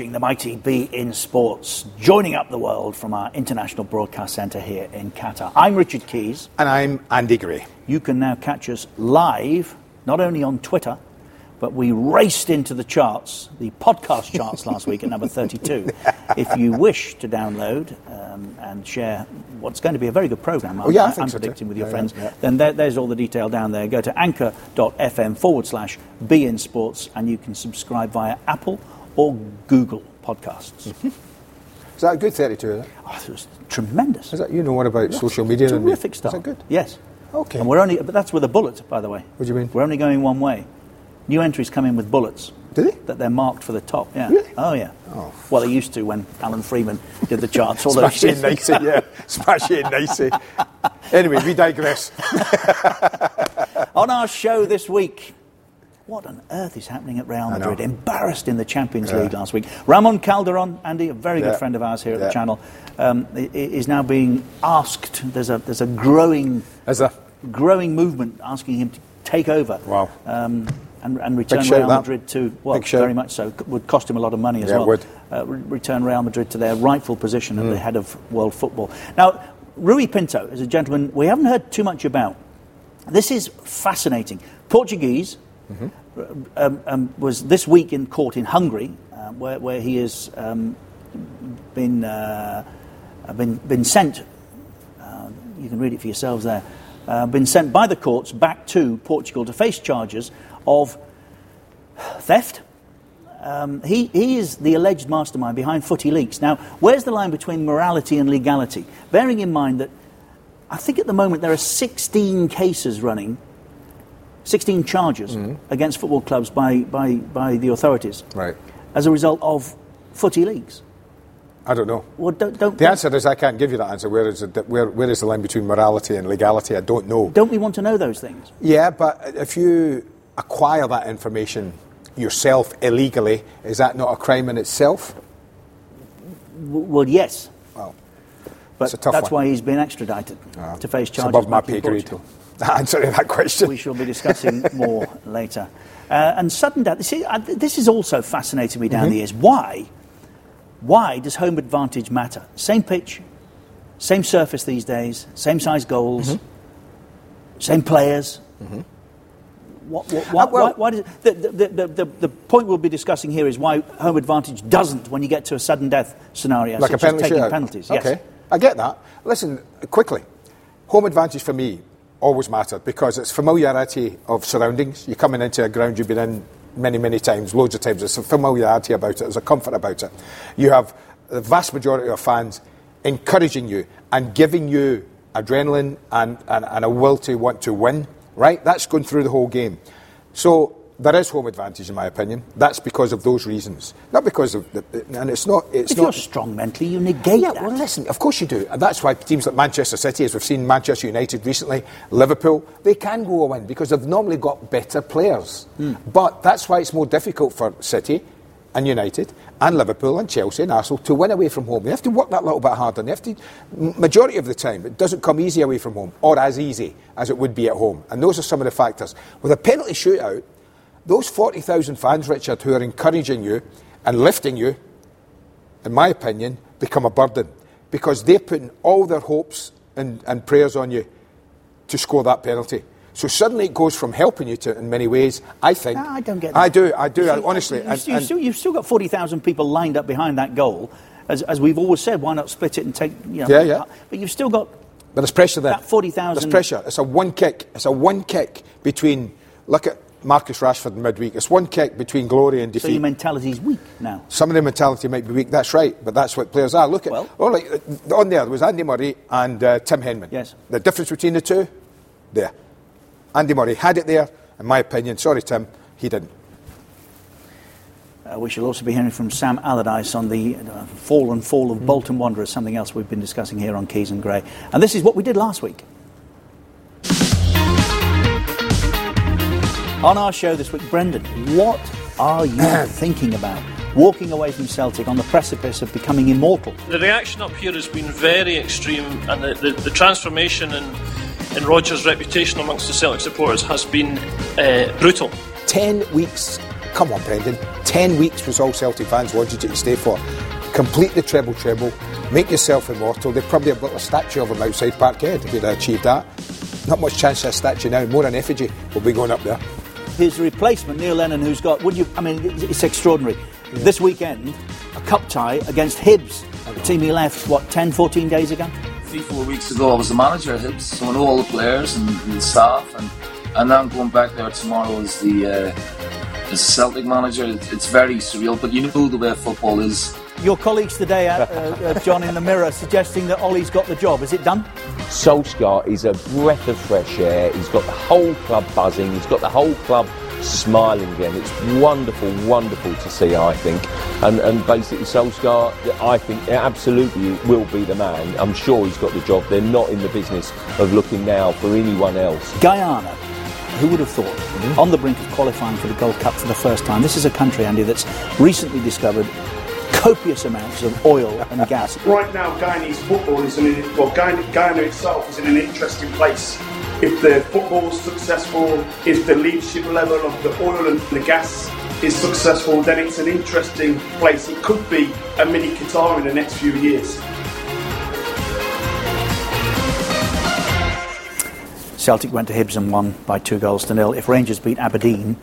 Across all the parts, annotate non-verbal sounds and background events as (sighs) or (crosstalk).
Watching the mighty beIN Sports, joining up the world from our international broadcast centre here in Qatar. I'm Richard Keys. And I'm Andy Gray. You can now catch us live, not only on Twitter, but we raced into the charts, the podcast (laughs) charts last week at number 32. if you wish to download um, and share what's going to be a very good programme, oh, yeah, I'm, I I'm so predicting too. with your Yeah, friends, yeah. then there, there's all the detail down there. Go to anchor.fm forward slash be in sports and you can subscribe via Apple or Google podcasts. (laughs) Is that a good 32? Is, it? Oh, it was tremendous. is that you know what about social media? Terrific stuff. Is that good? Yes. Okay. And we're only, but that's with a bullet, by the way. What do you mean? We're only going one way. New entries come in with bullets. Do they? That they're marked for the top. Yeah. Really? Oh yeah. Oh. Well, they used to when Alan Freeman did the charts. All (laughs) those Smashie and Nicey, yeah. Smashie and Nicey. (laughs) Anyway, we digress. On our show this week, what on earth is happening at Real Madrid? Embarrassed in the Champions. League last week. Ramon Calderon, Andy, a very good friend of ours here at the channel, um, is now being asked. There's a there's a growing As a growing movement asking him to take over. Wow. Um, and, and return Real that. Madrid to well, Big very much so. C- Would cost him a lot of money as Yeah, well. would. Uh, re- return Real Madrid to their rightful position Mm. at the head of world football. Now, Rui Pinto is a gentleman we haven't heard too much about. This is fascinating. Portuguese Mm-hmm. Um, um, was this week in court in Hungary, uh, where, where he has um, been, uh, been been sent you can read it for yourselves there, uh, been sent by the courts back to Portugal to face charges of theft. Um, he, he is the alleged mastermind behind Footy Leaks. Now, where's the line between morality and legality? Bearing in mind that I think at the moment there are 16 cases running, 16 charges against football clubs by, by, by the authorities Right. as a result of Footy Leaks? I don't know. Well, don't, don't, The answer is I can't give you that answer. Where is, it, where, where is the line between morality and legality? I don't know. don't we want to know those things? Yeah, but if you acquire that information yourself illegally, is that not a crime in itself? Well, yes. Well, But It's a tough that's one. why he's been extradited uh, to face it's charges above my pay grade. Portugal. (laughs) Answering that question. We shall be discussing more (laughs) later. Uh, and sudden death. See, uh, this is also fascinating me down Mm-hmm. the years. Why? Why does home advantage matter? Same pitch, same surface these days, same size goals, Mm-hmm. same players. What, what, why, Uh, well- why, why does, the, the, the, the, the point we'll be discussing here is why home advantage doesn't when you get to a sudden death scenario, like a such as penalty taking shootout. penalties. Yes. Okay, I get that. Listen, quickly. Home advantage for me always mattered because it's familiarity of surroundings. You're coming into a ground you've been in many, many times, loads of times. There's a familiarity about it, there's a comfort about it. You have the vast majority of fans encouraging you and giving you adrenaline and, and, and a will to want to win, right? That's going through the whole game. So there is home advantage, in my opinion. That's because of those reasons, not because of, the, and it's not. It's If not. you're strong mentally, you negate Yeah, that. well, listen, of course you do. And that's why teams like Manchester City, as we've seen Manchester United recently, Liverpool, they can go a win because they've normally got better players. Hmm. But that's why it's more difficult for City and United and Liverpool and Chelsea and Arsenal to win away from home. They have to work that little bit harder. They have to, majority of the time, it doesn't come easy away from home or as easy as it would be at home. And those are some of the factors. With a penalty shootout, those 40,000 fans, Richard, who are encouraging you and lifting you, in my opinion, become a burden because they're putting all their hopes and, and prayers on you to score that penalty. So suddenly it goes from helping you to, in many ways, I think. No, I don't get that. I do, I do, honestly. You've, and- you've still, you've still got 40,000 people lined up behind that goal. As, as we've always said, why not split it and take. You know, Yeah, yeah. Uh, but you've still got. But there's pressure there. That 40,000 There's pressure. It's a one kick. It's a one kick between. Look at Marcus Rashford in midweek. It's one kick between glory and defeat. So your mentality's weak now. Some of the mentality might be weak. That's right, but that's what players are. Look at Well- oh, like, uh, on there. There was Andy Murray and uh, Tim Henman. Yes. The difference between the two, there. Andy Murray had it there. In my opinion, sorry Tim, he didn't. Uh, we shall also be hearing from Sam Allardyce on the uh, fall and fall of Mm. Bolton Wanderers, something else we've been discussing here on Keys and Gray. And this is what we did last week. On our show this week, Brendan, what are you thinking about? Walking away from Celtic on the precipice of becoming immortal. The reaction up here has been very extreme, and the, the, the transformation in, in Rodgers' reputation amongst the Celtic supporters has been uh, brutal. 10 weeks come on, Brendan. Ten weeks was all Celtic fans wanted you to stay for. Complete the treble treble, make yourself immortal. They probably have built a statue of him outside Parkhead if you'd achieved that. Not much chance of a statue now, more an effigy will be going up there. His replacement, Neil Lennon, who's got, would you, I mean, it's extraordinary. Yeah. This weekend, a cup tie against Hibs, the team he left, what, 10, 14 days ago? Three, four weeks ago, I was the manager at Hibs, so I know all the players and, and the staff, and, and now I'm going back there tomorrow as the, uh, as Celtic manager. It's very surreal, but you know the way football is your colleagues today, uh, (laughs) uh, John, in the Mirror, suggesting that Ole's got the job. Is it done? Solskjaer is a breath of fresh air. He's got the whole club buzzing. He's got the whole club smiling again. It's wonderful, wonderful to see, I think. And, and basically, Solskjaer, I think, absolutely will be the man. I'm sure he's got the job. They're not in the business of looking now for anyone else. Guyana. Who would have thought? Mm-hmm. On the brink of qualifying for the Gold Cup for the first time. This is a country, Andy, that's recently discovered copious amounts of oil and gas. Right now, Guyanese football is in, well, Guyana, Guyana itself is in an interesting place. If the football is successful, if the leadership level of the oil and the gas is successful, then it's an interesting place. It could be a mini Qatar in the next few years. Celtic went to Hibs and won by two goals to nil. If Rangers beat Aberdeen,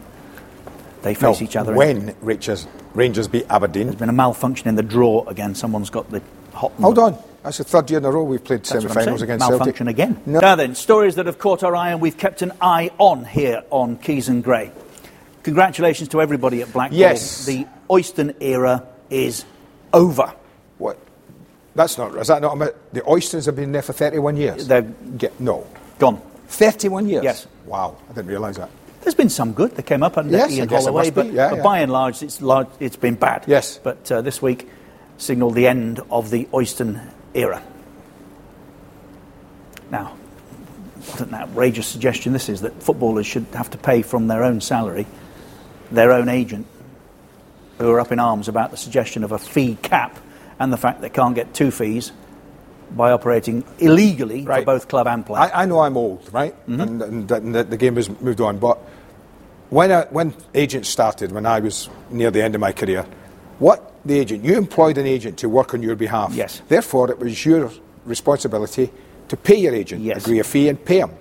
they face no, each other. When Rangers, Rangers beat Aberdeen. There's been a malfunction in the draw again. Someone's got the hot. Hold on. That's the third year in a row we've played semi finals against malfunction Celtic. again. No. Now then, stories that have caught our eye and we've kept an eye on here on Keys and Gray. Congratulations to everybody at Blackpool. Yes. The Oyston era is over. What? That's not. Is that not? The Oystons have been there for 31 years. They're Get, no. Gone. 31 years. Yes. Wow. I didn't realise that. There's been some good. They came up under yes, Ian Holloway, but, yeah, but yeah. by and large, it's, large, it's been bad. Yes. But uh, this week signalled the end of the Oyston era. Now, what an outrageous suggestion this is that footballers should have to pay from their own salary their own agent, who are up in arms about the suggestion of a fee cap and the fact they can't get two fees by operating illegally right. for both club and player. I, I know I'm old, right? Mm-hmm. And, and, and the, the, game has moved on. But when, I, when agents started, when I was near the end of my career, what the agent, you employed an agent to work on your behalf. Yes. Therefore, it was your responsibility to pay your agent, yes. agree a fee, and pay him.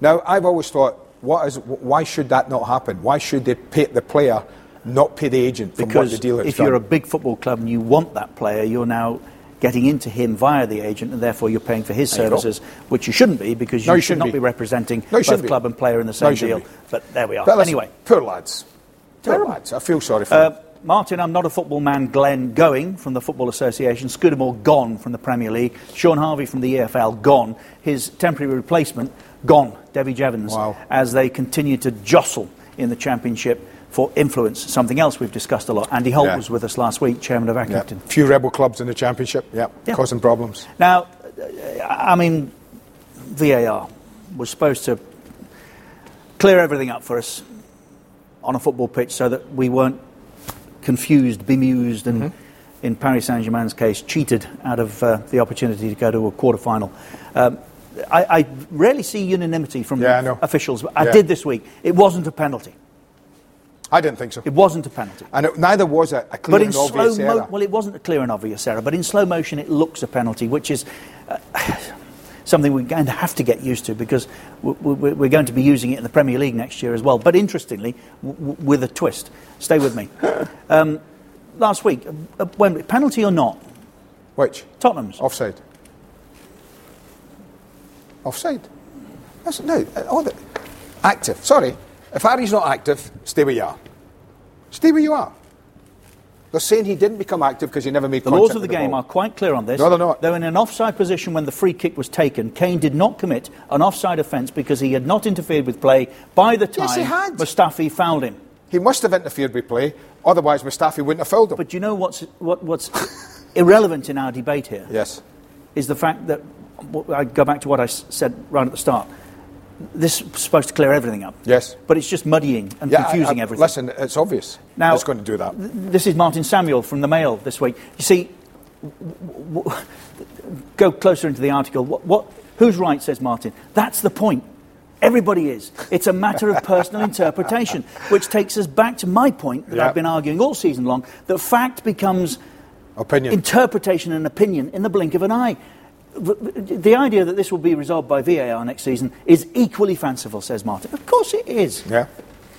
Now, I've always thought, what is, why should that not happen? Why should they pay the player, not pay the agent because what the if done? you're a big football club and you want that player, you're now getting into him via the agent, and therefore you're paying for his services, which you shouldn't be because you, No, you should shouldn't be. be, representing No, both be. club and player in the same shouldn't deal. be. But there we are. Anyway, poor lads. Poor lads. I feel sorry for uh, them. Martin, I'm not a football man. Glenn going from the Football Association. Scudamore gone from the Premier League. Shaun Harvey from the EFL gone. His temporary replacement gone. Debbie Jevans. Wow. As they continue to jostle in the Championship for influence. Something else we've discussed a lot. Andy Holt Yeah. was with us last week, chairman of Yeah. Accrington. Few rebel clubs in the championship, yeah, Yeah. causing problems. Now, I mean, VAR was supposed to clear everything up for us on a football pitch so that we weren't confused, bemused, and Mm-hmm. in Paris Saint Germain's case, cheated out of uh, the opportunity to go to a quarter final. Um, I, I rarely see unanimity from Yeah, officials, I Yeah. did this week. It wasn't a penalty. I didn't think so. It wasn't a penalty. And it, neither was a, a clear But in and slow obvious mo- error. well, it wasn't a clear and obvious error, but in slow motion, it looks a penalty, which is uh, (sighs) something we're going to have to get used to because we're going to be using it in the Premier League next year as well. But interestingly, with a twist. Stay with me. (laughs) Um, last week, uh, Wembley, penalty or not? Which? Tottenham's. Offside. Offside. That's, no, uh, all the, active. Sorry. If Harry's not active, stay where you are. Stay where you are. They're saying he didn't become active because he never made The contact laws of the with game ball. are quite clear on this. No, they're not. Though in an offside position when the free kick was taken, Kane did not commit an offside offence because he had not interfered with play by the time Yes, he had. Mustafi fouled him. He must have interfered with play, otherwise Mustafi wouldn't have fouled him. But you know what's, what, what's irrelevant in our debate here? yes. is the fact that I go back to what I said right at the start. This is supposed to clear everything up. Yes. But it's just muddying and Yeah, confusing I- everything. Listen, it's obvious. Now- it's going to do that. Th- This is Martin Samuel from the Mail this week. You see, w- w- go closer into the article. What, what, who's right, says Martin. That's the point. Everybody is. It's a matter of personal (laughs) interpretation, which takes us back to my point that Yeah. I've been arguing all season long that fact becomes Opinion. interpretation and opinion in the blink of an eye. The- The idea that this will be resolved by VAR next season is equally fanciful, says Martin. Of course it is. yeah.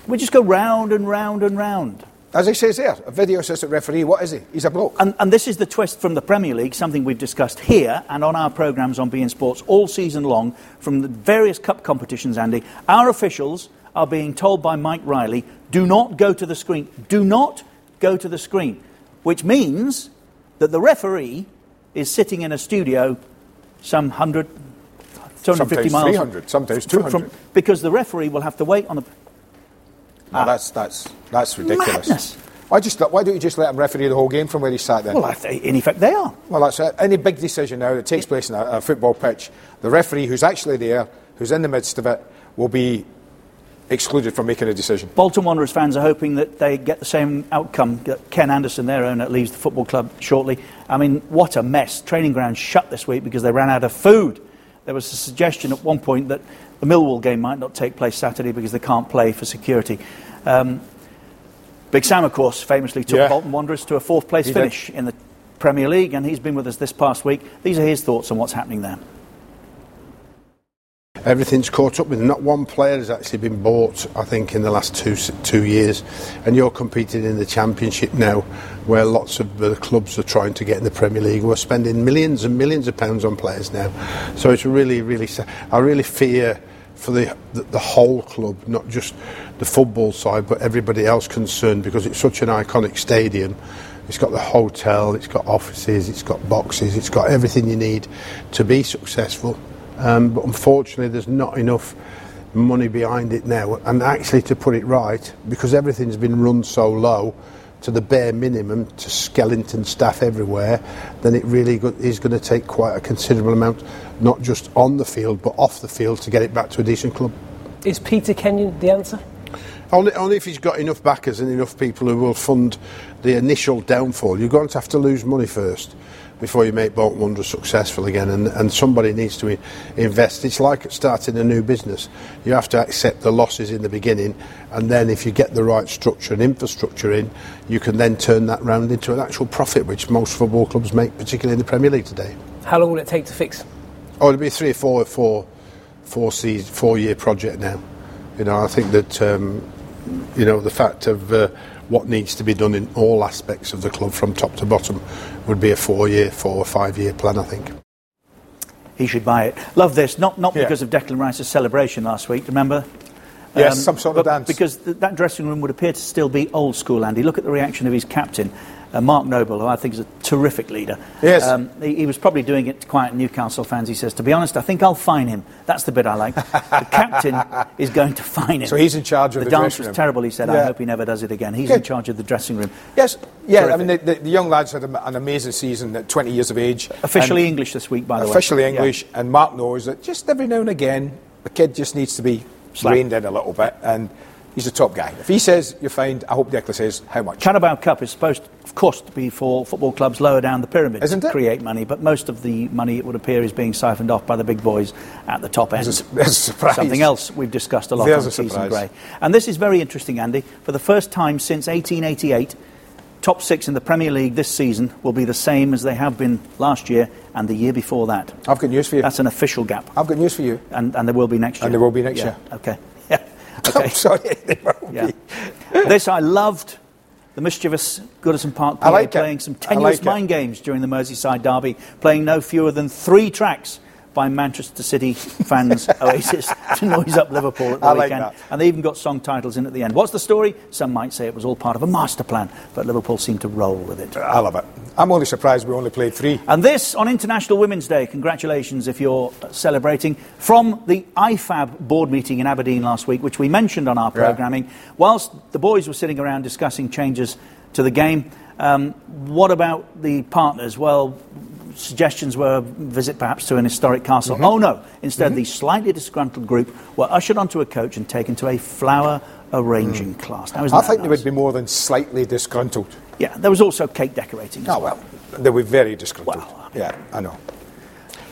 We just go round and round and round. As he says there, a video assistant referee, what is he? He's a bloke. And, and this is the twist from the Premier League, something we've discussed here and on our programmes on beIN Sports all season long from the various cup competitions, Andy. Our officials are being told by Mike Riley, do not go to the screen. Do not go to the screen. Which means that the referee is sitting in a studio some 100, 250 Sometimes miles 300, sometimes from- 200. because the referee will have to wait on the. No, ah. that's, that's, that's ridiculous. Madness. Why, just, why don't you just let him referee the whole game from where he sat then? Well, in effect, they are. Well, that's it. Any big decision now that takes place in a, a football pitch, the referee who's actually there, who's in the midst of it, will be excluded from making a decision. Bolton Wanderers fans are hoping that they get the same outcome Ken Anderson, their owner, leaves the football club shortly. I mean, what a mess. Training ground shut this week because they ran out of food. There was a suggestion at one point that the Millwall game might not take place Saturday because they can't play for security. Um, Big Sam, of course, famously took Yeah. Bolton Wanderers to a fourth place He did. finish in the Premier League, and he's been with us this past week. These are his thoughts on what's happening there. Everything's caught up with. Not one player has actually been bought, I think, in the last two two years. And you're competing in the Championship now, where lots of the clubs are trying to get in the Premier League. We're spending millions and millions of pounds on players now. So it's really, really. sa- I really fear for the, the the whole club, not just the football side, but everybody else concerned, because it's such an iconic stadium. It's got the hotel, it's got offices, it's got boxes, it's got everything you need to be successful. Um, but unfortunately, there's not enough money behind it now. And actually, to put it right, because everything's been run so low to the bare minimum, to skeleton staff everywhere, then it really go- is going to take quite a considerable amount, not just on the field, but off the field to get it back to a decent club. Is Peter Kenyon the answer? Only, only if he's got enough backers and enough people who will fund the initial downfall. You're going to have to lose money first before you make Bolton Wanderers successful again, and, and somebody needs to invest. It's like starting a new business. You have to accept the losses in the beginning, and then if you get the right structure and infrastructure in, you can then turn that round into an actual profit, which most football clubs make, particularly in the Premier League today. How long will it take to fix? Oh, it'll be three or four, four, four season, four year project now. You know, I think that um, you know the fact of uh, what needs to be done in all aspects of the club from top to bottom would be a four year, four or five year plan. I think. He should buy it. Love this, not, not Yeah. because of Declan Rice's celebration last week, remember? Yes, um, some sort of dance. Because th- that dressing room would appear to still be old school, Andy. Look at the reaction of his captain, uh, Mark Noble, who I think is a terrific leader. Yes. Um, he, he was probably doing it to quiet Newcastle fans. He says, to be honest, I think I'll fine him. That's the bit I like. the (laughs) captain is going to fine him. So he's in charge of the dressing room. the dance was room. terrible, he said. I hope he never does it again. He's Good. in charge of the dressing room. Yes, yeah, I mean, the, the, the young lads had an amazing season at 20 years of age. Officially English this week, by the way. officially Yeah. English, and Mark knows that just every now and again, the kid just needs to be Slack. reined in a little bit, and he's a top guy. If he says you're fined, I hope Declan says how much. Carabao Cup is supposed, of course, to be for football clubs lower down the pyramid Isn't to it? create money, but most of the money, it would appear, is being siphoned off by the big boys at the top end. There's a- there's a surprise. Something else we've discussed a lot There's on a Season. Gray. And this is very interesting, Andy. For the first time since 1888, top six in the Premier League this season will be the same as they have been last year and the year before that. I've got news for you. That's an official gap. I've got news for you. And, and there will be next year. And there will be next Yeah, year. Okay. (laughs) Yeah. (laughs) I'm Okay. sorry, (laughs) there will Yeah. be. this I loved. The mischievous Goodison Park PA like it. playing some tenuous like mind games during the Merseyside derby, playing no fewer than three tracks by Manchester City fans (laughs) Oasis to noise up Liverpool at the I weekend. that. And they even got song titles in at the end. What's the story? Some might say it was all part of a master plan, but Liverpool seemed to roll with it. I love it. I'm only surprised we only played three. And this on International Women's Day. Congratulations if you're celebrating. From the IFAB board meeting in Aberdeen last week, which we mentioned on our Yeah. programming, whilst the boys were sitting around discussing changes to the game, um, what about the partners? Well, suggestions were a visit perhaps to an historic castle. Mm-hmm. Oh no, instead the slightly disgruntled group were ushered onto a coach and taken to a flower arranging class. Now, Mm. I think they nice? would be more than slightly disgruntled. Yeah, there was also cake decorating. as Oh, well, they were very disgruntled. Well, yeah, I know.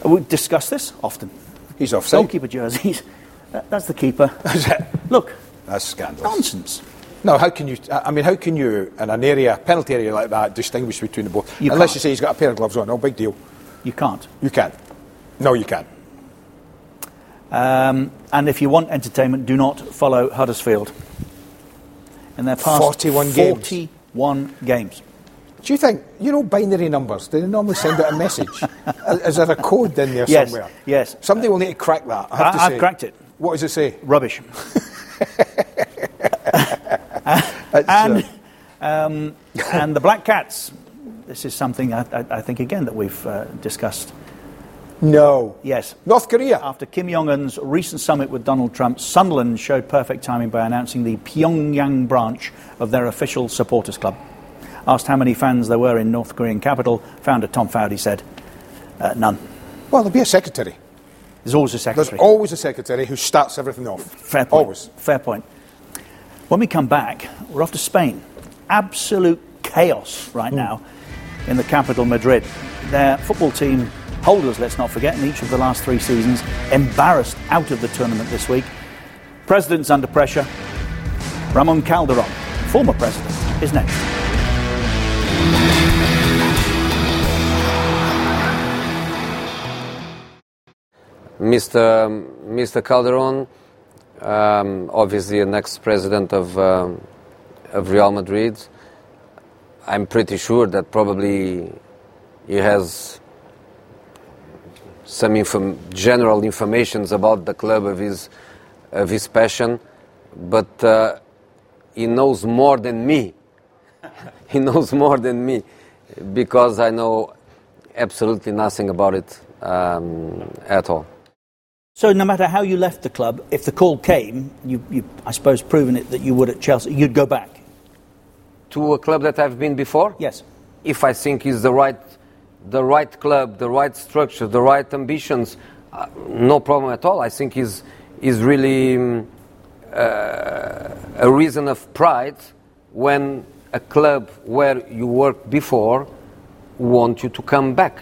We discuss this often. He's offside. Goalkeeper jerseys. (laughs) That's the keeper. It? Look, That's scandalous. nonsense. No, how can you? I I mean, how can you, in an area, penalty area like that, distinguish between the both? You Unless can't. you say he's got a pair of gloves on, no big deal. You can't. You can't. No, you can't. Um, and if you want entertainment, do not follow Huddersfield. In their past 41 games. 41 games. Do you think, you know, binary numbers, do they normally send out a message? (laughs) Is there a code in there Yes, somewhere? yes. Somebody will need to crack that. I have to I- I've cracked it. What does it say? Rubbish. (laughs) It's, and, uh, um, and the Black Cats. This is something I, I, I think, again, that we've uh, discussed. no. Yes. North Korea. After Kim Jong un's recent summit with Donald Trump, Sunderland showed perfect timing by announcing the Pyongyang branch of their official supporters club. Asked how many fans there were in North Korean capital, founder Tom Fowdy said, uh, none. Well, there'll be a secretary. There's always a secretary. There's always a secretary who starts everything off. Fair point. Always. Fair point. When we come back, we're off to Spain. Absolute chaos right hmm. now in the capital, Madrid. Their football team holders, let's not forget, in each of the last three seasons, embarrassed out of the tournament this week. President's under pressure. Ramon Calderon, former president, is next. Mr. Mr. Calderon, um, obviously the next president of, um, of Real Madrid. I'm pretty sure that probably he has some inform- general informations about the club of his, of his passion, but uh, he knows more than me. (laughs) he knows more than me because I know absolutely nothing about it um, at all. So, no matter how you left the club, if the call came, you, you, I suppose, proven it that you would at Chelsea, you'd go back. To a club that I've been before? Yes. If I think is the right, the right club, the right structure, the right ambitions, uh, no problem at all. I think is is really um, uh, a reason of pride when a club where you worked before want you to come back.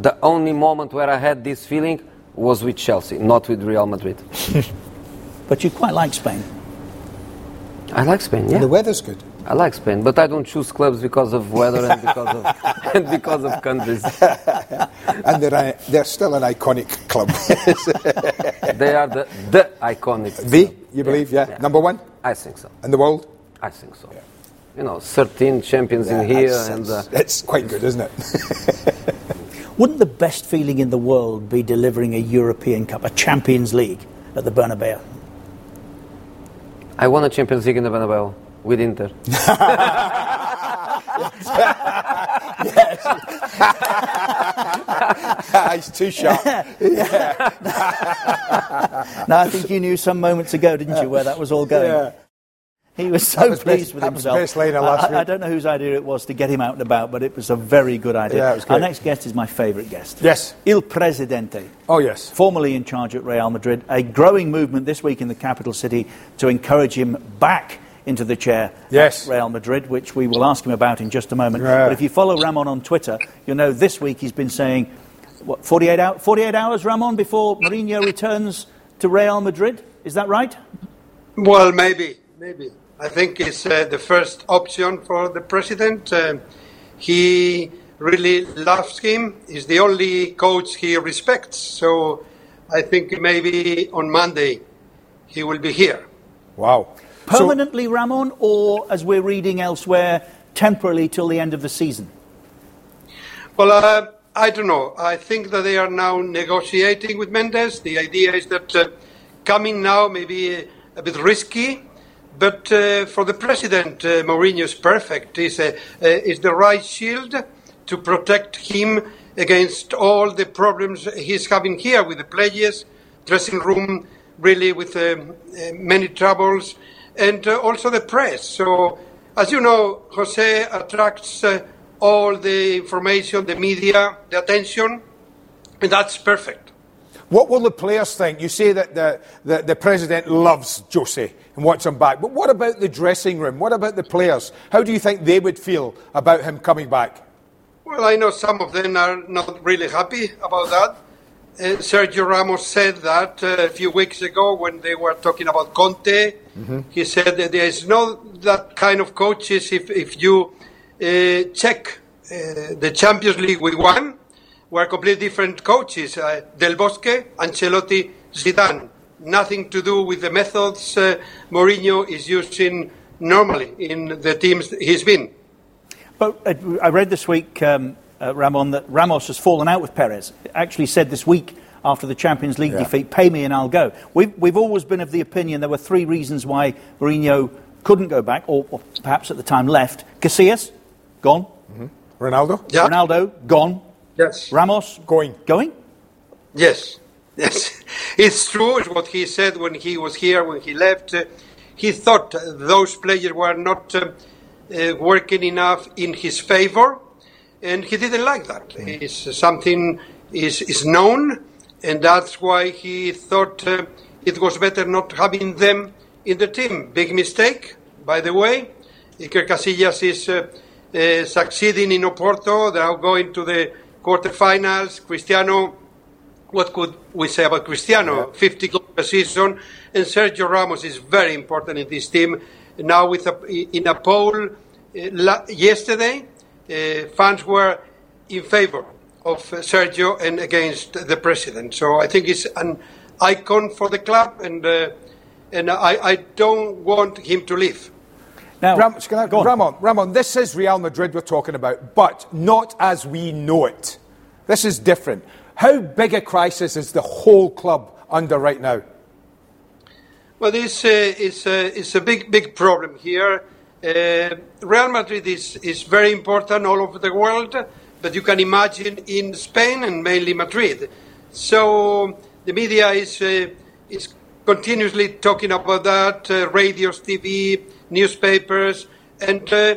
The only moment where I had this feeling was with Chelsea, not with Real Madrid. (laughs) But you quite like Spain. I like Spain, yeah. The weather's good. I like Spain, but I don't choose clubs because of weather and because of (laughs) (laughs) and because of countries. and they're, they're still an iconic club. They are the the iconic. the, you believe, yeah? Yeah. Number one I think so. in the world? I think so. You know, 13 champions in here, It's- and uh, it's, it's quite good, isn't it? Wouldn't the best feeling in the world be delivering a European Cup, a Champions League at the Bernabeu? I won a Champions League in the Bernabeu with Inter. (laughs) (laughs) (laughs) He's too sharp. Now, I think you knew some moments ago, didn't you, where that was all going? Yeah. He was so was pleased best- with himself. best line I- last I, I don't know whose idea it was to get him out and about, but it was a very good idea. Yeah, it was Our next guest is my favourite guest. Yes. Il Presidente. Oh, yes. Formerly in charge at Real Madrid. A growing movement this week in the capital city to encourage him back into the chair Yes. at Real Madrid, which we will ask him about in just a moment. Yeah. But if you follow Ramon on Twitter, you'll know this week he's been saying, what, 48, hour, 48 hours, Ramon, before Mourinho returns to Real Madrid? Is that right? Well, maybe, maybe. I think it's uh, the first option for the president. Uh, he really loves him. He's the only coach he respects. So I think maybe on Monday he will be here. Wow. So- Permanently, Ramon, or as we're reading elsewhere, temporarily till the end of the season? Well, uh, I don't know. I think that they are now negotiating with Mendes. The idea is that uh, coming now may be a, a bit risky, but uh, for the president, uh, Mourinho is perfect. He's, uh, uh, is the right shield to protect him against all the problems he's having here with the players, dressing room, really with um, many troubles, and uh, also the press. So, as you know, Jose attracts uh, all the information, the media, the attention, and that's perfect. What will the players think? You say that the, the, the president loves Jose and wants him back, but what about the dressing room? What about the players? How do you think they would feel about him coming back? Well, I know some of them are not really happy about that, uh, Sergio Ramos said that uh, a few weeks ago when they were talking about Conte. He said that there is no that kind of coaches if, if you uh, check uh, the Champions League with one, were completely different coaches. Uh, Del Bosque, Ancelotti, Zidane. Nothing to do with the methods uh, Mourinho is using normally in the teams he's been. But uh, I read this week, um, uh, Ramon, that Ramos has fallen out with Perez. Actually said this week after the Champions League Yeah. defeat, pay me and I'll go. We've, we've always been of the opinion there were three reasons why Mourinho couldn't go back, or, or perhaps at the time left. Casillas, gone. Ronaldo? Yeah. Ronaldo, gone. Yes. Ramos, Going. going. Yes, (laughs) yes, it's true. It's what he said when he was here. When he left, uh, he thought those players were not uh, uh, working enough in his favor, and he didn't like that. It's something is is known, and that's why he thought uh, it was better not having them in the team. Big mistake, by the way. Iker Casillas is uh, uh, succeeding in Oporto. They are going to the quarterfinals. Cristiano what could we say about Cristiano? 50 goals a season, and Sergio Ramos is very important in this team. Now, with a, in a poll uh, la- yesterday, uh, fans were in favor of Sergio and against the president. So I think he's an icon for the club, and uh, and I, I don't want him to leave. Now, Ram, can I- go on. Ramon, Ramon, this is Real Madrid we're talking about, but not as we know it. This is different. How big a crisis is the whole club under right now? Well, this uh, is, uh, is a big, big problem here. Uh, Real Madrid is, is very important all over the world, but you can imagine in Spain and mainly Madrid. So the media is, uh, is continuously talking about that, uh, radios, TV, newspapers, and uh,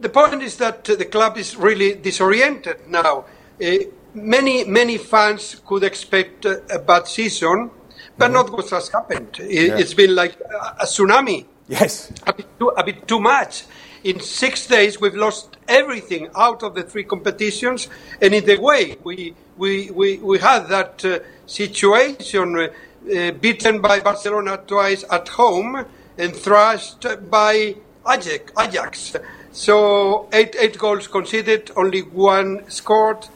the point is that the club is really disoriented now. Uh, many, many fans could expect uh, a bad season, but not what has happened. It, It's been like a, a tsunami Yes. a bit, too, a bit too much. In six days, we've lost everything out of the three competitions, and in the way we we we, we had that uh, situation, uh, beaten by Barcelona twice at home and thrashed by Ajax. Ajax. So eight eight goals conceded, only one scored.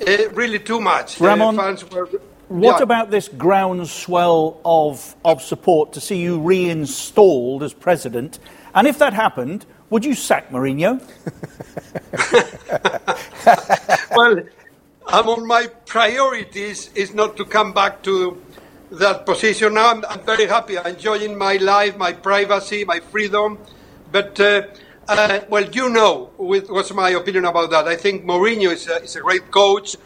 Uh, really too much. Ramon, the fans were. What yeah. about this groundswell of, of support to see you reinstalled as president? And if that happened, would you sack Mourinho? (laughs) well, among my priorities is not to come back to that position. Now I'm, I'm very happy. I'm enjoying my life, my privacy, my freedom. But, uh, uh, well, you know with, what's my opinion about that. I think Mourinho is a, is a great coach,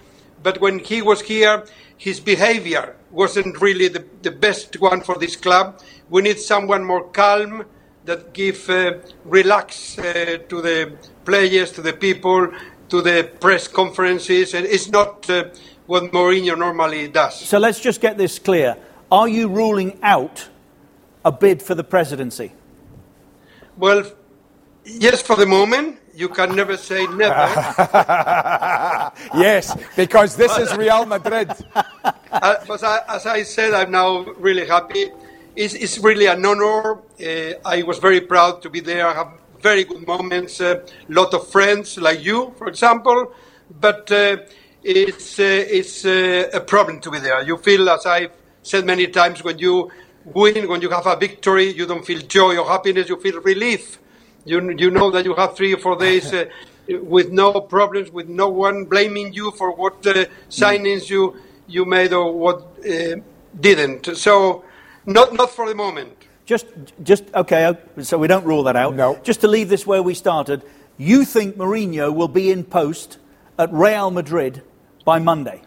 but when he was here, his behavior wasn't really the, the best one for this club. We need someone more calm that give uh, relax uh, to the players, to the people, to the press conferences, and it's not uh, what Mourinho normally does. So let's just get this clear. Are you ruling out a bid for the presidency? Well, yes, for the moment. You can never say never. (laughs) yes, because this is Real Madrid. (laughs) Uh, but I, as I said, I'm now really happy. It's, it's really an honor. Uh, I was very proud to be there. I have very good moments. A lot of friends like you, for example. But uh, it's uh, it's uh, a problem to be there. You feel, as I've said many times, when you win, when you have a victory, you don't feel joy or happiness. You feel relief. You you know that you have three or four days. Uh, (laughs) with no problems, with no one blaming you for what uh, signings you you made or what uh, didn't. So, not not for the moment. Just, just okay. So we don't rule that out. No. Just to leave this where we started, you think Mourinho will be in post at Real Madrid by Monday?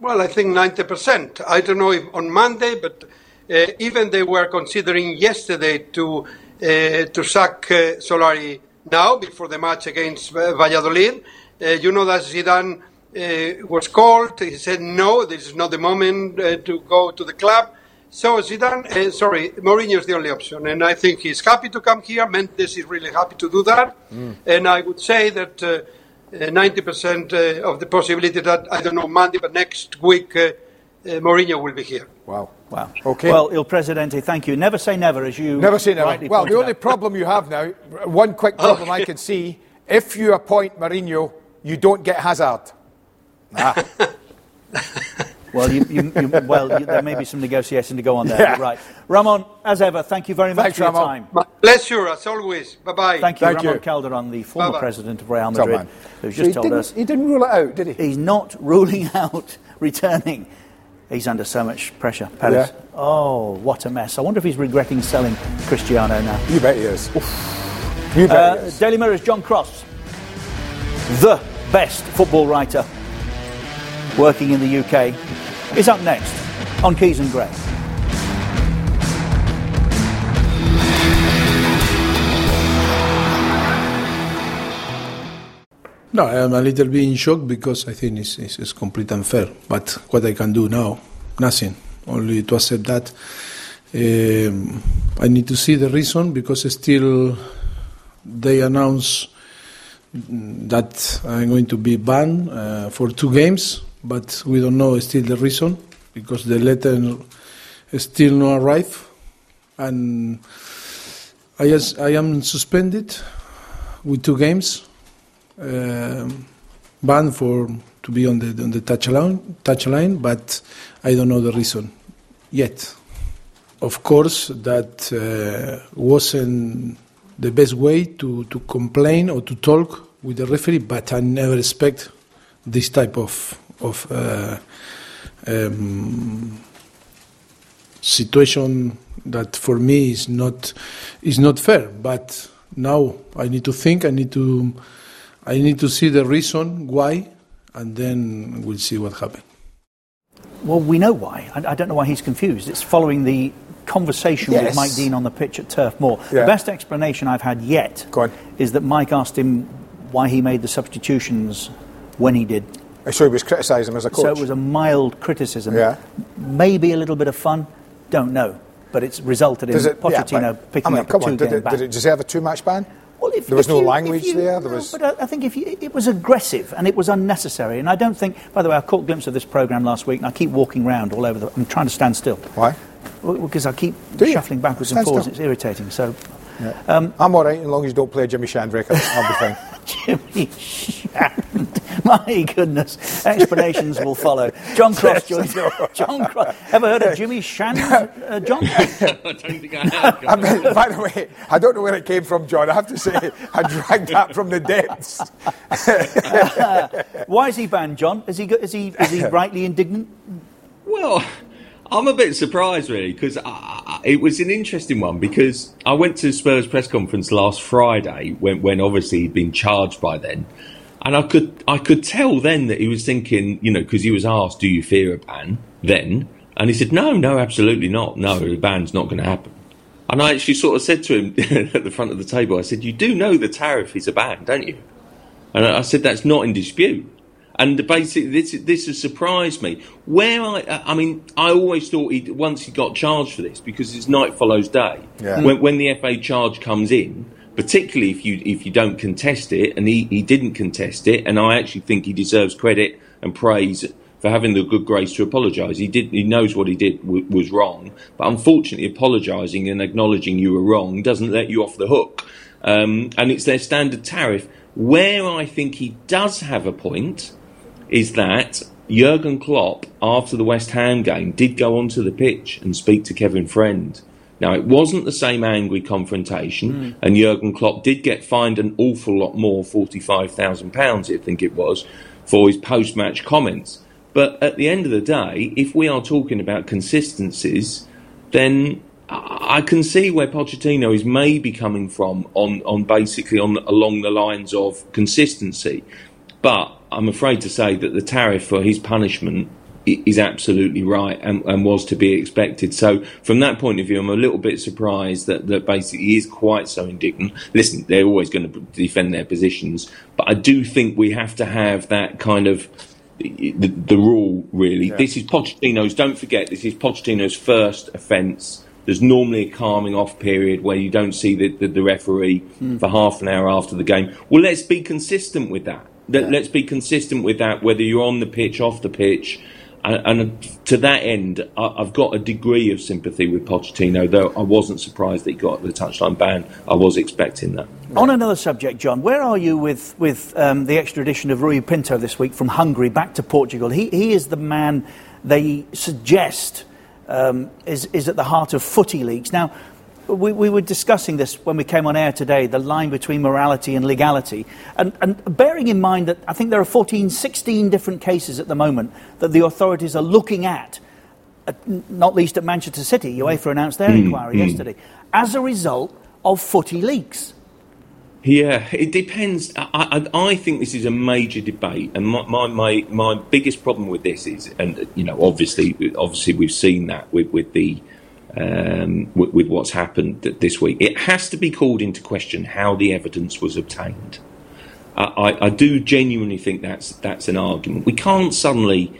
Well, I think 90%. I don't know if on Monday, but uh, even they were considering yesterday to uh, to sack uh, Solari now before the match against uh, Valladolid. Uh, you know that Zidane uh, was called. He said no, this is not the moment uh, to go to the club. So Zidane, uh, sorry, Mourinho is the only option, and I think he's happy to come here. Mendes is really happy to do that, and I would say that. Uh, 90% uh, of the possibility that, I don't know, Monday, but next week, uh, uh, Mourinho will be here. Wow. Wow. Okay. Well, Il Presidente, thank you. Never say never, as you Never say never. Well, the only out. problem you have now, one quick (laughs) problem I can see, if you appoint Mourinho, you don't get Hazard. (laughs) Ah. (laughs) Well, you, you, you, well you, there may be some negotiation to go on there. Yeah. Right. Ramon, as ever, thank you very much Thanks, for your Ramon. time. My pleasure, as always. Bye bye. Thank you, Thank Ramon you. Calderon, the former Bye-bye. president of Real Madrid, man. who's just he told didn't, us he didn't rule it out, did he? he's not ruling (laughs) out returning. He's under so much pressure. Perez. Yeah. Oh, what a mess. I wonder if he's regretting selling Cristiano now. You bet he is. You bet Uh, he is. Daily Mirror's John Cross, the best football writer working in the UK, is up next on Keys and Gray. No, I'm a little bit in shock because I think it's, it's, it's complete unfair. But what I can do now, nothing. Only to accept that. Um, I need to see the reason because still they announce that I'm going to be banned uh, for two games, but we don't know still the reason because the letter still not arrived, and I, just, I am suspended with two games um, banned for to be on the on the touch line, touch line, but I don't know the reason yet. Of course, that uh, wasn't the best way to, to complain or to talk with the referee, but I never expect this type of of uh, um, situation that for me is not is not fair. But now I need to think. I need to I need to see the reason why, and then we'll see what happens. Well, we know why. I, I don't know why he's confused. It's following the conversation with Mike Dean on the pitch at Turf Moor. Yeah. The best explanation I've had yet is that Mike asked him why he made the substitutions when he did. So he was criticising him as a coach. So it was a mild criticism. Yeah. Maybe a little bit of fun. Don't know. But it's resulted in it, yeah, Pochettino but, picking I mean, up come a on, did two-game it, did it deserve a two-match ban? Well, if, there was no you- language you- there. no, There was. But I, I think if you, it was aggressive and it was unnecessary. And I don't think, by the way, I caught a glimpse of this program last week, and I keep walking around all over the. I'm trying to stand still Why? Well, because I keep Do you? shuffling backwards Stand and forwards. still. It's irritating. So, um, I'm all right as long as you don't play Jimmy Shandrick. I'll, I'll be fine. (laughs) Jimmy Shand, (laughs) my goodness, explanations will follow. John Cross joins. John Cross. Ever heard of Jimmy Shand, uh, John? (laughs) I don't think I have. (laughs) I mean, by the way, I don't know where it came from, John. I have to say, I dragged that from the depths. Why is he banned, John? Is he is he is he rightly indignant? Well, I'm a bit surprised really because it was an interesting one because I went to Spurs press conference last Friday when, when obviously he'd been charged by then, and I could I could tell then that he was thinking, you know, because he was asked, "Do you fear a ban?" Then, and he said, "No, no, absolutely not. No, the ban's not going to happen." And I actually sort of said to him (laughs) at the front of the table, I said, "You do know the tariff is a ban, don't you?" And I said, "That's not in dispute." And basically, this this has surprised me. Where I, I mean, I always thought he once he got charged for this because it's night follows day. Yeah. When, when the FA charge comes in, particularly if you if you don't contest it, and he, he didn't contest it, and I actually think he deserves credit and praise for having the good grace to apologise. He did he knows what he did w- was wrong, but unfortunately, apologising and acknowledging you were wrong doesn't let you off the hook. Um, and it's their standard tariff. Where I think he does have a point is that Jurgen Klopp, after the West Ham game, did go onto the pitch and speak to Kevin Friend. Now, it wasn't the same angry confrontation, hmm. and Jurgen Klopp did get fined an awful lot more, £45,000, I think it was, for his post match comments. But at the end of the day, if we are talking about consistencies, then I I can see where Pochettino is maybe coming from on, on basically on along the lines of consistency. But I'm afraid to say that the tariff for his punishment is absolutely right and, and was to be expected. So from that point of view, I'm a little bit surprised that, that basically he is quite so indignant. Listen, they're always going to defend their positions, but I do think we have to have that kind of the, the rule really. This is Pochettino's. Don't forget, this is Pochettino's first offence There's normally a calming off period where you don't see the, the, the referee Mm. for half an hour after the game. Well, let's be consistent with that. Let, Let's be consistent with that, whether you're on the pitch, off the pitch. And, and to that end, I, I've got a degree of sympathy with Pochettino, though I wasn't surprised that he got the touchline ban. I was expecting that. On another subject, John, where are you with, with um, the extradition of Rui Pinto this week from Hungary back to Portugal? He, he is the man they suggest um, is, is at the heart of footy leaks. Now, we, we were discussing this when we came on air today, the line between morality and legality. And, and bearing in mind that I think there are 14, 16 different cases at the moment that the authorities are looking at, at not least at Manchester City. UEFA announced their Mm, inquiry mm. yesterday, as a result of footy leaks. Yeah, it depends. I, I, I think this is a major debate, and my, my, my, my biggest problem with this is, and you know, obviously, obviously, we've seen that with with the um, with, with what's happened this week. It has to be called into question how the evidence was obtained. I, I, I do genuinely think that's that's an argument. We can't suddenly.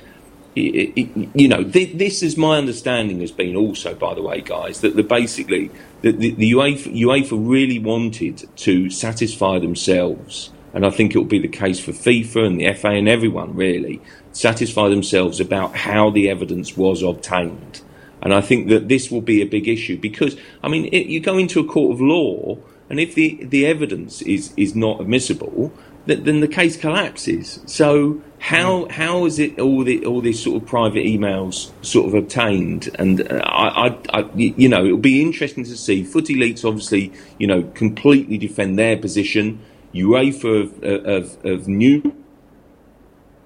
i- i- You know, thi- this is my understanding has been also, by the way, guys, that the basically the, the, the UEFA, UEFA really wanted to satisfy themselves, and I think it will be the case for FIFA and the FA and everyone really satisfy themselves about how the evidence was obtained. And I think that this will be a big issue because, I mean, it, you go into a court of law, and if the, the evidence is, is not admissible, th- then the case collapses. So how how is it all the all these sort of private emails sort of obtained? And uh, I, I, I you know it'll be interesting to see. Footy leaks obviously you know completely defend their position. UEFA of, of, of new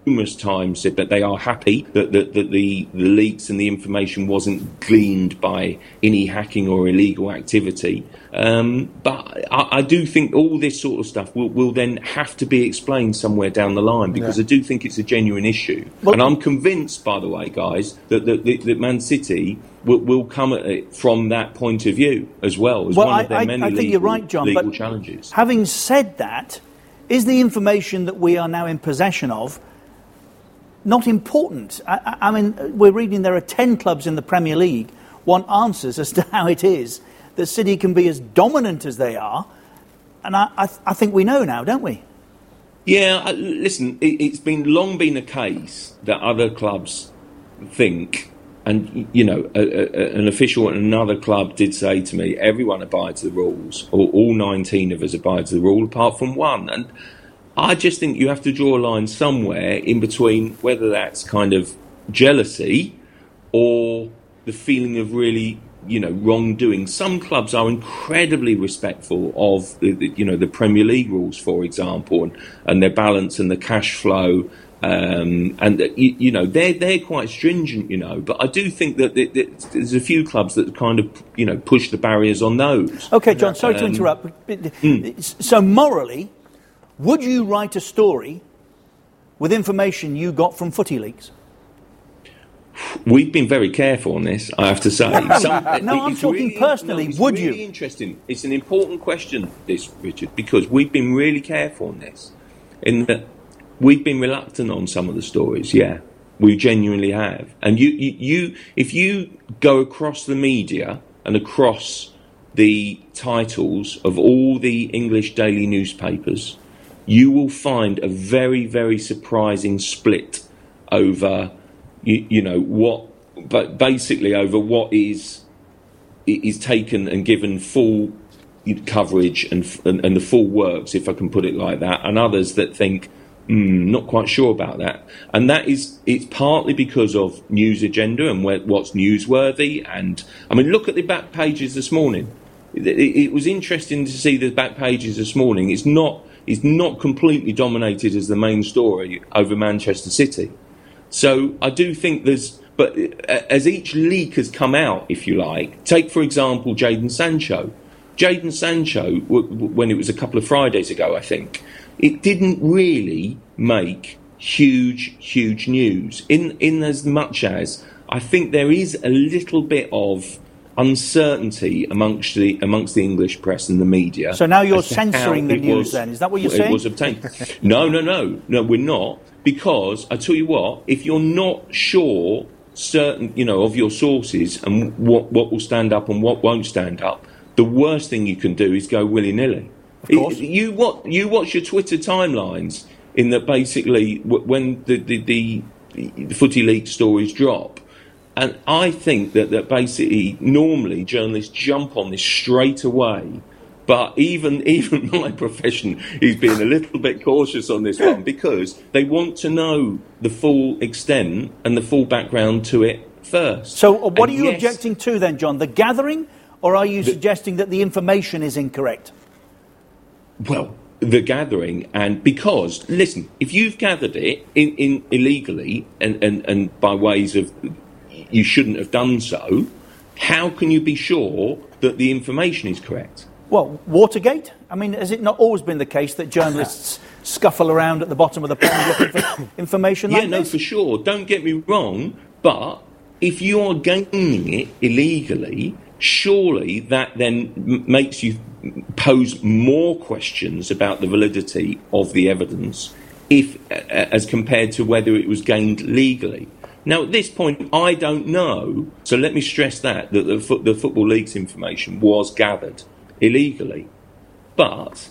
numerous times said that they are happy that, that, that the, the leaks and the information wasn't gleaned by any hacking or illegal activity. Um, but I, I do think all this sort of stuff will, will then have to be explained somewhere down the line because Yeah. I do think it's a genuine issue. and I'm convinced, by the way, guys, that, that, that, Man City will, will come at it from that point of view as well as Well, one I, of their I- many I think legal, you're right, John. legal but challenges. Having said that, is the information that we are now in possession of not important? I, I mean, we're reading there are 10 clubs in the Premier League want answers as to (laughs) how it is that City can be as dominant as they are. And I, I, I think we know now, don't we? Yeah, listen, it, it's been long been a case that other clubs think, and you know, a, a, an official at another club did say to me, everyone abides the rules, or all 19 of us abides the rule apart from one. And I just think you have to draw a line somewhere in between whether that's kind of jealousy or the feeling of really you know wrongdoing some clubs are incredibly respectful of the, the you know the Premier League rules for example and, and their balance and the cash flow um, and you, you know they're they're quite stringent you know but I do think that, that, that there's a few clubs that kind of you know push the barriers on those Okay, John, sorry to Um, interrupt. but- but- So, morally, would you write a story with information you got from footy leaks? We've been very careful on this, I have to say. No, I'm talking personally. no, it's Would really you? Interesting. It's an important question, this Richard, because we've been really careful on this. In that we've been reluctant on some of the stories. Yeah, we genuinely have. And you, you, you if you go across the media and across the titles of all the English daily newspapers, you will find a very, very surprising split over, you, you know, what, but basically over what is is taken and given full coverage and, and and the full works, if I can put it like that, and others that think. Mm, not quite sure about that, and that is it's partly because of news agenda and where, what's newsworthy. And I mean, look at the back pages this morning. It, it, it was interesting to see the back pages this morning. It's not it's not completely dominated as the main story over Manchester City. So I do think there's, but as each leak has come out, if you like, take for example Jadon Sancho. Jadon Sancho, when it was a couple of Fridays ago, I think, it didn't really make huge, huge news. In in as much as I think there is a little bit of uncertainty amongst the amongst the English press and the media. So now you're as to how censoring the news was- then, is that what you're saying? it was obtained. (laughs) no, no, no, no. We're not because I tell you what. If you're not sure certain, you know, of your sources and what, what will stand up and what won't stand up, the worst thing you can do is go willy nilly. course. You, what, you watch your Twitter timelines in that basically when the, the, the, the footy leak stories drop, and I think that, that basically normally journalists jump on this straight away. But even (laughs) even my profession is being a little bit cautious on this one because they want to know the full extent and the full background to it first. So, uh, what And are you yes, objecting to then, John? The gathering, or are you suggesting that the information is incorrect? Well, the gathering, and because listen, if you've gathered it in, in illegally and, and, and by ways of you shouldn't have done so, how can you be sure that the information is correct? Well, Watergate? I mean, has it not always been the case that journalists (laughs) scuffle around at the bottom of the pond looking for (coughs) information yeah, like no, this? for sure. Don't get me wrong, but if you are gaining it illegally, surely that then m- makes you pose more questions about the validity of the evidence, if as compared to whether it was gained legally. Now, at this point, I don't know. So let me stress that that the, fo- the football league's information was gathered illegally, but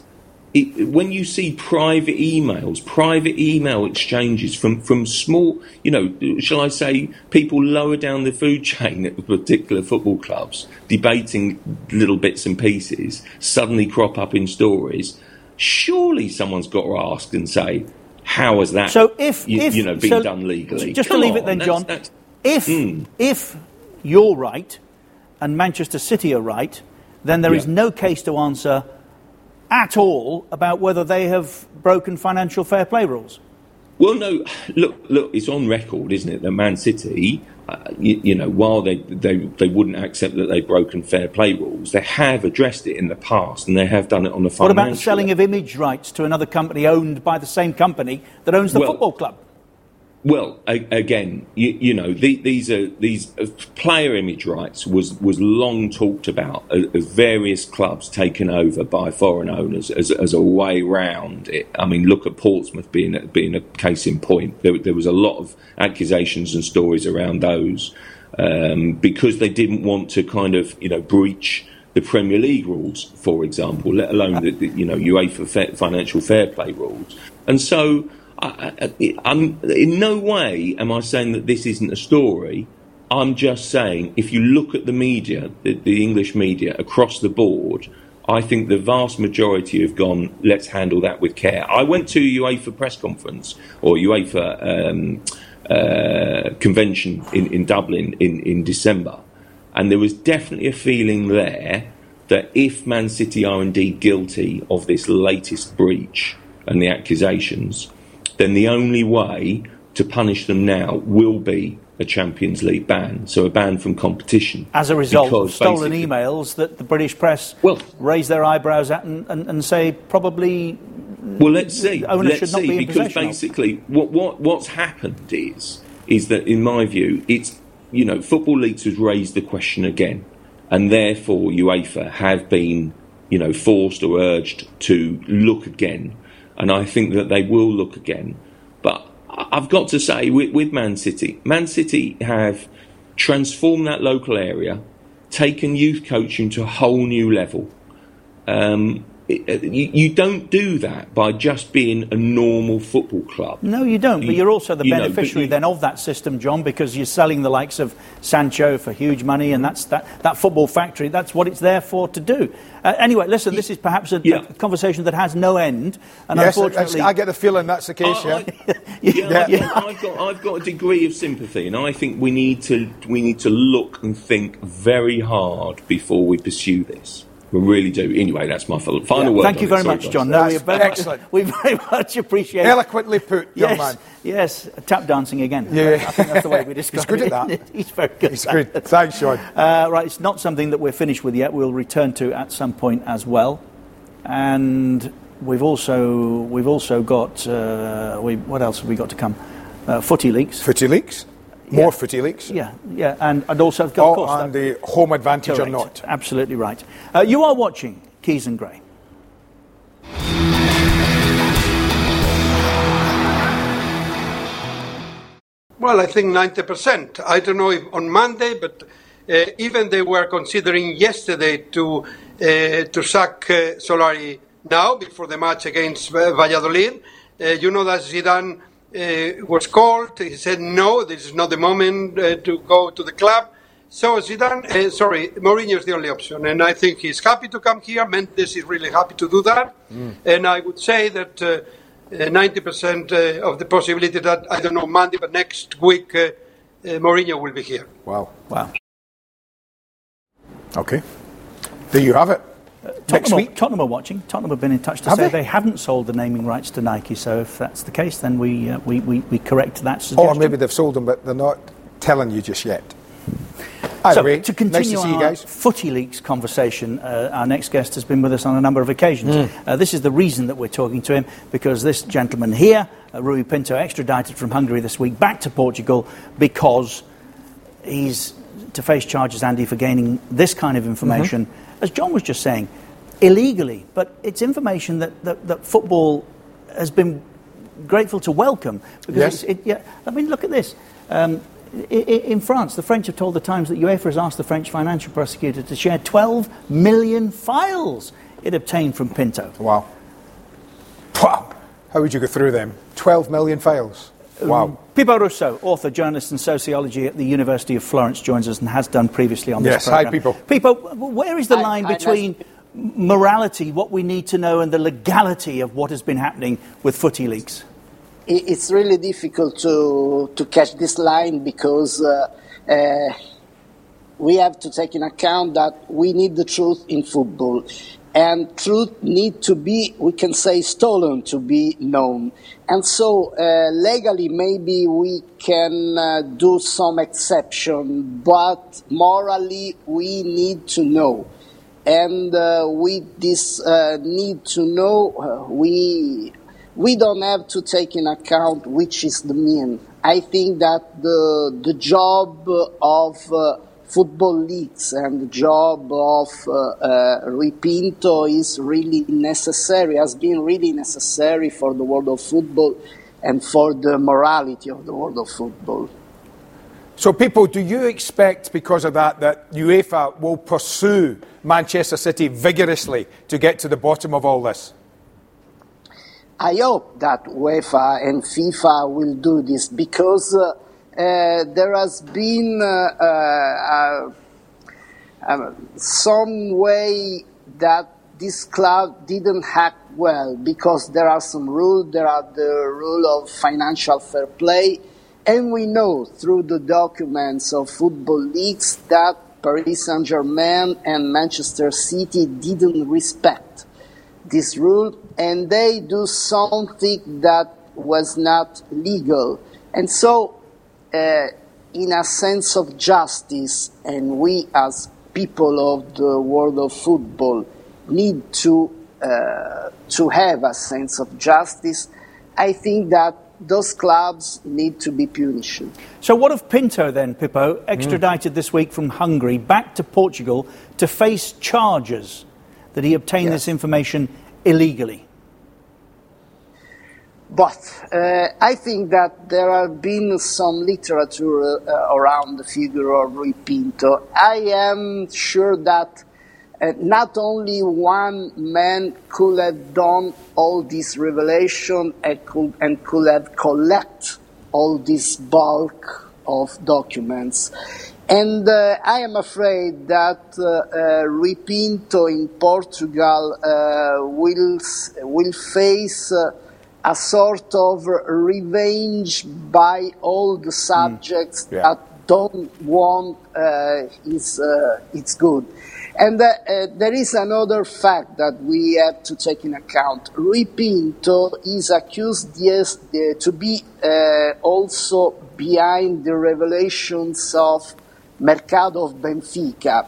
it, when you see private emails, private email exchanges from, from small, you know, shall I say, people lower down the food chain at particular football clubs, debating little bits and pieces, suddenly crop up in stories. Surely someone's got to ask and say, how has that, So if, you, if you know, been so- done legally? Just Come to leave it then, that's- John. that's- if Mm. if you're right and Manchester City are right, then there is Yeah. no case to answer at all about whether they have broken financial fair play rules. Well, no, look, look, it's on record, isn't it, that Man City, uh, you, you know, while they, they they wouldn't accept that they've broken fair play rules, they have addressed it in the past, and they have done it on the financial. What about the selling of image rights to another company owned by the same company that owns the Well- football club? Well, a, again, you, you know, the, these are these uh, player image rights was was long talked about as, as various clubs taken over by foreign owners as, as a way round it. I mean, look at Portsmouth being a, being a case in point. There, there was a lot of accusations and stories around those um, because they didn't want to kind of you know breach the Premier League rules, for example, let alone the, the you know UEFA fa- financial fair play rules, and so. I, I'm, in no way am I saying that this isn't a story. I'm just saying if you look at the media, the, the English media across the board, I think the vast majority have gone, let's handle that with care. I went to UEFA press conference or UEFA um, uh, convention in, in Dublin in, in December, and there was definitely a feeling there that if Man City are indeed guilty of this latest breach and the accusations, then the only way to punish them now will be a Champions League ban, so a ban from competition. As a result of stolen emails that the British press raise their eyebrows at and, and, and say probably Well, let's see. let's should not see, be because basically, what, what what's happened is is that, in my view, it's you know, Football Leaks has raised the question again, and therefore UEFA have been you know forced or urged to look again, and I think that they will look again. But I've got to say, with, with Man City, Man City have transformed that local area, taken youth coaching to a whole new level. Um, it- it- you, you don't do that by just being a normal football club. No, you don't. But You- you're also the you know, beneficiary you- then of that system, John, because you're selling the likes of Sancho for huge money, and that's that, that football factory. That's what it's there for to do. Uh, anyway, listen, this is perhaps a, a conversation that has no end, and yes, I- unfortunately, I get the feeling that's the case. I- (laughs) yeah. Yeah, I've, I've got I've got a degree of sympathy, and I think we need to we need to look and think very hard before we pursue this. We really do. Anyway, that's my final Yeah, word. Thank on you very Sorry, much, guys. John. No, we, very excellent. Much, we very much appreciate Eloquently put, young yes, man. Yes, tap dancing again. Yeah. I think that's the way we (laughs) describe He's good it. at that. (laughs) He's very good. He's at good. that. Thanks, Sean. Uh, right, it's not something that we're finished with yet. We'll return to at some point as well, and we've also we've also got uh, we, what else have we got to come? Uh, footy leaks. Footy leaks. More footy leaks. Yeah, yeah, and, and also of course. Oh, course and that- the home advantage or not. Absolutely right. Uh, you are watching Keys and Gray. Well, I think 90%. I don't know if on Monday, but uh, even they were considering yesterday to uh, to sack uh, Solari now before the match against uh, Valladolid. Uh, you know that Zidane uh, was called. He said no, this is not the moment uh, to go to the club. So Zidane, uh, sorry, Mourinho is the only option, and I think he's happy to come here. Mendes is really happy to do that, and I would say that. Uh, uh, 90% uh, of the possibility that, I don't know, Monday, but next week, uh, uh, Mourinho will be here. Wow. Wow. Okay. There you have it. Next Tottenham, week. Are, Tottenham are watching. Tottenham have been in touch to Have say they? they? haven't sold the naming rights to Nike. So if that's the case, then we uh, we, we, we correct that Or maybe they've sold them, but they're not telling you just yet. so Either way, to continue nice to see you our guys. footy leaks conversation, uh, our next guest has been with us on a number of occasions. Uh, this is the reason that we're talking to him because this gentleman here, uh, Rui Pinto, extradited from Hungary this week back to Portugal because he's to face charges, Andy, for gaining this kind of information, Mm-hmm. As John was just saying, illegally. But it's information that, that, that football has been grateful to welcome. Because Yes. it, yeah, I mean, look at this. Um, in France, the French have told the Times that UEFA has asked the French financial prosecutor to share 12 million files it obtained from Pinto. Wow. Wow. How would you go through them? 12 million files. Wow. Pippo Russo, author, journalist, and sociology at the University of Florence, joins us and has done previously on this Yes, this hi, program. Pippo. Pippo, where is the Hi, line hi, between morality, what we need to know, and the legality of what has been happening with footy leaks? It's really difficult to, to catch this line because uh, uh, we have to take in account that we need the truth in football. And truth need to be, we can say, stolen to be known. And so, uh, legally, maybe we can uh, do some exception, but morally, we need to know. And uh, with this uh, need to know, uh, we we don't have to take in account which is the mean. I think that the the job of uh, Football Leaks and the job of uh, uh, Rui Pinto is really necessary, has been really necessary for the world of football and for the morality of the world of football. So, Pippo, do you expect, because of that, that UEFA will pursue Manchester City vigorously to get to the bottom of all this? I hope that UEFA and FIFA will do this because uh, there has been uh, uh, uh, some way that this club didn't act well because there are some rules. There are the rule of financial fair play, and we know through the documents of Football Leaks that Paris Saint Germain and Manchester City didn't respect this rule and they do something that was not legal. And so, uh, in a sense of justice, and we as people of the world of football need to, uh, to have a sense of justice, I think that those clubs need to be punished. So, what of Pinto then, Pippo, extradited this week from Hungary back to Portugal to face charges that he obtained this information illegally? But uh, I think that there have been some literature uh, around the figure of Rui Pinto. I am sure that uh, not only one man could have done all this revelation and could, and could have collect all this bulk of documents. And uh, I am afraid that uh, uh, Rui Pinto in Portugal uh, will, will face uh, a sort of revenge by all the subjects Yeah. that don't want uh, his, uh, its good. And uh, uh, there is another fact that we have to take in account. Rui Pinto is accused yes, uh, to be uh, also behind the revelations of Mercado of Benfica.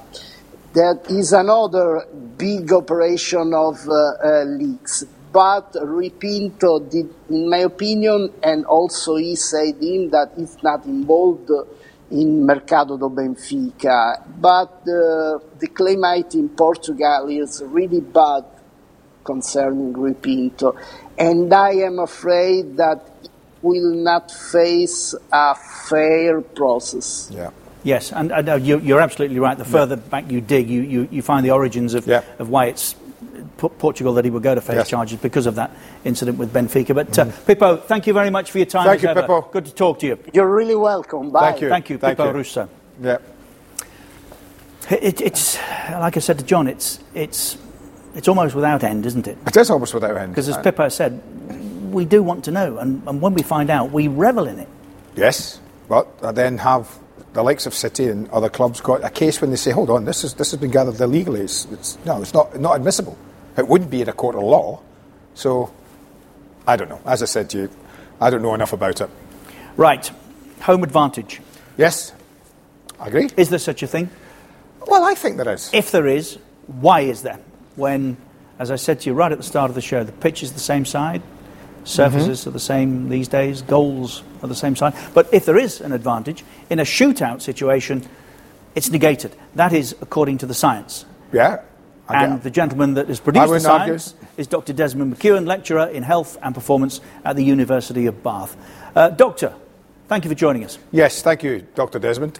That is another big operation of uh, uh, leaks. But Rui Pinto did, in my opinion, and also he said him that he's not involved in Mercado do Benfica. But uh, the climate in Portugal is really bad concerning Rui Pinto. And I am afraid that will not face a fair process. Yeah. Yes, and, and uh, you, you're absolutely right. The further back you dig, you, you, you find the origins of, of why it's P- Portugal that he would go to face Yes. charges because of that incident with Benfica. But uh, Pippo, thank you very much for your time. Thank you, ever. Pippo. Good to talk to you. You're really welcome. Bye. Thank you. Thank you, Thank Pippo you. Russo. Yeah. It, it's like I said to John, it's it's it's almost without end, isn't it? It is almost without end. Because as Pippo said, we do want to know, and, and when we find out, we revel in it. Yes, but I then have the likes of City and other clubs got a case when they say, "Hold on, this is this has been gathered illegally." It's, it's no, it's not not admissible. It wouldn't be in a court of law. So, I don't know. As I said to you, I don't know enough about it. Right, home advantage. Yes, I agree. Is there such a thing? Well, I think there is. If there is, why is there? When, as I said to you right at the start of the show, the pitch is the same side, surfaces Mm-hmm. are the same these days, goals are the same side. But if there is an advantage, in a shootout situation, it's negated. That is according to the science. Yeah. I And get- the gentleman that has produced the wouldn't argue. science is Dr. Desmond McEwan, lecturer in health and performance at the University of Bath. Uh, doctor, thank you for joining us. Yes, thank you, Dr. Desmond.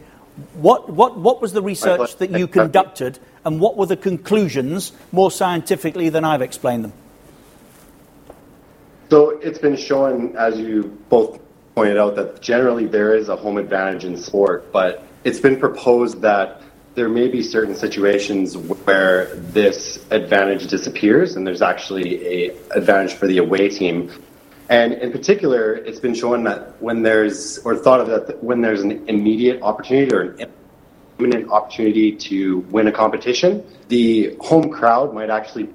What, what, what was the research that you conducted, and what were the conclusions more scientifically than I've explained them? So it's been shown, as you both pointed out, that generally there is a home advantage in sport, but it's been proposed that there may be certain situations where this advantage disappears and there's actually a advantage for the away team. And in particular, it's been shown that when there's, or thought of that when there's an immediate opportunity or an imminent opportunity to win a competition, the home crowd might actually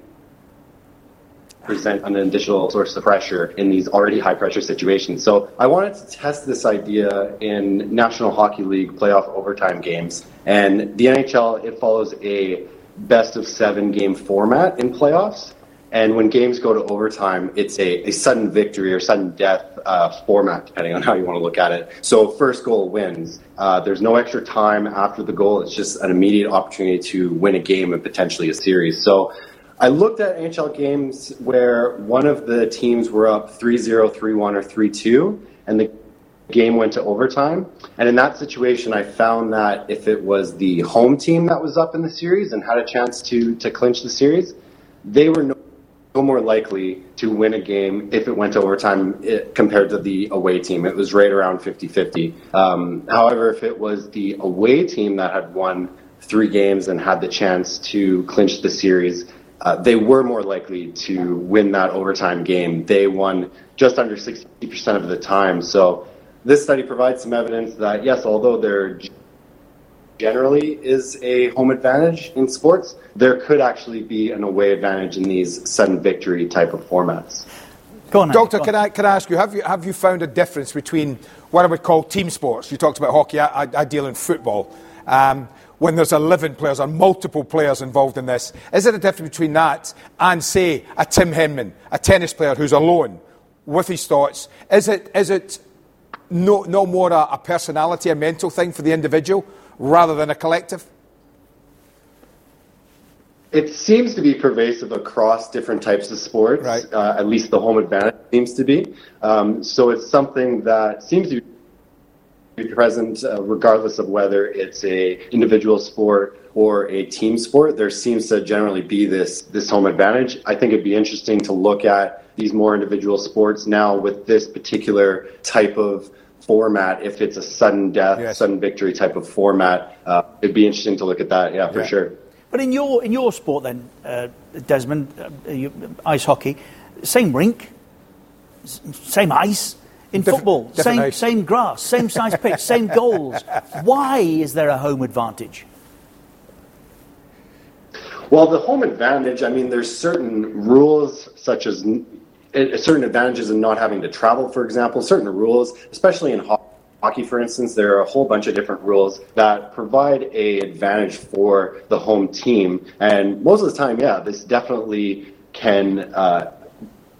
present an additional source of pressure in these already high pressure situations. So I wanted to test this idea in National Hockey League playoff overtime games. And the NHL, it follows a best of seven game format in playoffs. And when games go to overtime, it's a, a sudden victory or sudden death uh, format, depending on how you want to look at it. So first goal wins. Uh, there's no extra time after the goal. It's just an immediate opportunity to win a game and potentially a series. So I looked at NHL games where one of the teams were up 3-0, 3-1, or 3-2, and the game went to overtime. And in that situation, I found that if it was the home team that was up in the series and had a chance to, to clinch the series, they were no, no more likely to win a game if it went to overtime eh, compared to the away team. It was right around 50-50. Um, however, if it was the away team that had won three games and had the chance to clinch the series, uh, they were more likely to win that overtime game. They won just under 60% of the time. So this study provides some evidence that, yes, although there generally is a home advantage in sports, there could actually be an away advantage in these sudden victory type of formats. Go on, Doctor, can I, can I ask you have, you, have you found a difference between what I would call team sports? You talked about hockey, I, I, I deal in football. Um, when there's 11 players or multiple players involved in this, is there a difference between that and, say, a Tim Henman, a tennis player who's alone with his thoughts? Is it, is it no, no more a, a personality, a mental thing for the individual rather than a collective? It seems to be pervasive across different types of sports. Right. Uh, at least the home advantage seems to be. Um, so it's something that seems to be present uh, regardless of whether it's a individual sport or a team sport. There seems to generally be this this home advantage. I think it'd be interesting to look at these more individual sports now with this particular type of format. If it's a sudden death, sudden victory type of format, uh, it'd be interesting to look at that. Yeah, for Yeah. sure. But in your in your sport, then, uh, Desmond, uh, you, ice hockey, same rink, same ice. In Different- football, same ice. same grass, same size pitch, (laughs) same goals. Why is there a home advantage? Well, the home advantage, I mean, there's certain rules such as eh, certain advantages in not having to travel, for example, certain rules, especially in hockey, for instance, there are a whole bunch of different rules that provide a advantage for the home team. And most of the time, yeah, this definitely can uh,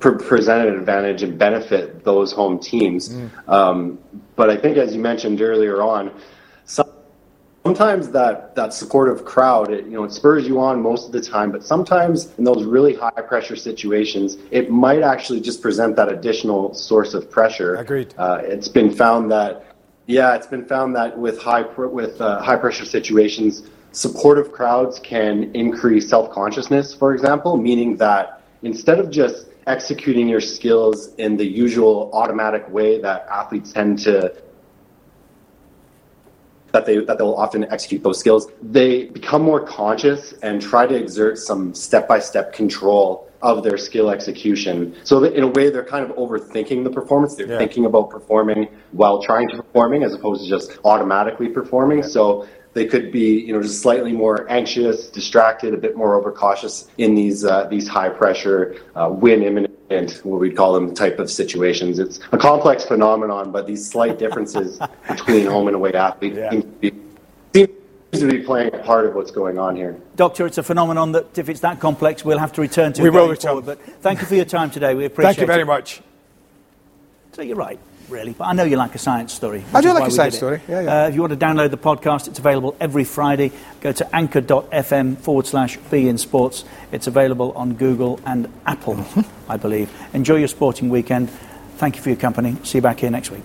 pre- present an advantage and benefit those home teams. Um, but I think, as you mentioned earlier on, some sometimes that, that supportive crowd, it, you know, it spurs you on most of the time, but sometimes in those really high pressure situations, it might actually just present that additional source of pressure. Agreed. Uh, it's been found that, yeah, it's been found that with high pr- with uh, high pressure situations, supportive crowds can increase self consciousness. For example, meaning that instead of just executing your skills in the usual automatic way that athletes tend to that they that they'll often execute those skills, they become more conscious and try to exert some step-by-step control of their skill execution. So that in a way, they're kind of overthinking the performance. They're Yeah. thinking about performing while trying to performing, as opposed to just automatically performing. So they could be, you know, just slightly more anxious, distracted, a bit more overcautious in these uh, these high pressure, uh, win imminent, what we'd call them, type of situations. It's a complex phenomenon, but these slight differences (laughs) between home and away athletes seem, to be, seem to be playing a part of what's going on here. Doctor, it's a phenomenon that if it's that complex, we'll have to return to. We will return. forward. But thank you for your time today. We appreciate it. Thank you very it. much. So you're right, really. But I know you like a science story. I do like a science story. Yeah, yeah. Uh, if you want to download the podcast, it's available every Friday. Go to anchor.fm forward slash beIN Sports. It's available on Google and Apple. (laughs) I believe. Enjoy your sporting weekend. Thank you for your company. See you back here next week.